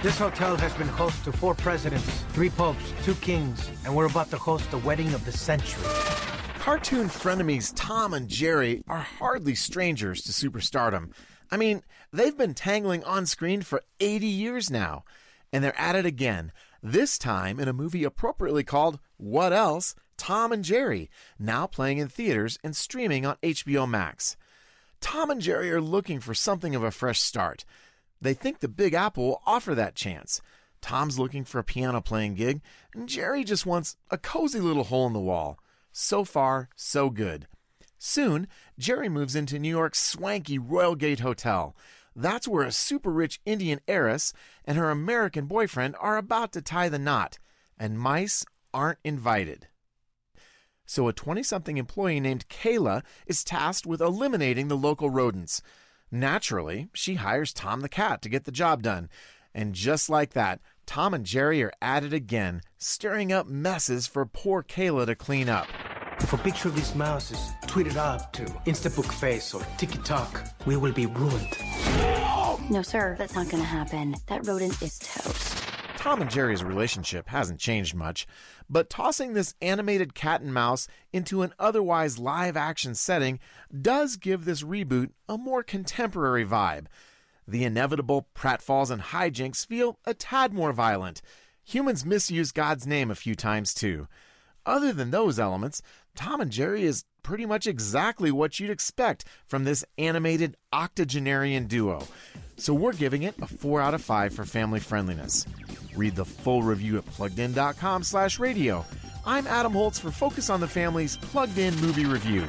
This hotel has been host to four presidents, three popes, two kings, and we're about to host the wedding of the century. Cartoon frenemies Tom and Jerry are hardly strangers to superstardom. I mean, they've been tangling on screen for 80 years now, and they're at it again, this time in a movie appropriately called What Else? Tom and Jerry, now playing in theaters and streaming on HBO Max. Tom and Jerry are looking for something of a fresh start. They think the Big Apple will offer that chance. Tom's looking for a piano playing gig, and Jerry just wants a cozy little hole in the wall. So far, so good. Soon, Jerry moves into New York's swanky Royal Gate Hotel. That's where a super rich Indian heiress and her American boyfriend are about to tie the knot, and mice aren't invited. So, a 20 something employee named Kayla is tasked with eliminating the local rodents. Naturally, she hires Tom the cat to get the job done. And just like that, Tom and Jerry are at it again, stirring up messes for poor Kayla to clean up. If a picture of these mouses is tweeted up to Instabook Face or TikTok, we will be ruined. No, sir, that's not gonna happen. That rodent is toast. Tom and Jerry's relationship hasn't changed much, but tossing this animated cat and mouse into an otherwise live action setting does give this reboot a more contemporary vibe. The inevitable pratfalls and hijinks feel a tad more violent. Humans misuse God's name a few times too. Other than those elements, Tom and Jerry is pretty much exactly what you'd expect from this animated octogenarian duo. So we're giving it a 4 out of 5 for family friendliness. Read the full review at pluggedin.com slash radio. I'm Adam Holz for Focus on the Family's Plugged In Movie Review.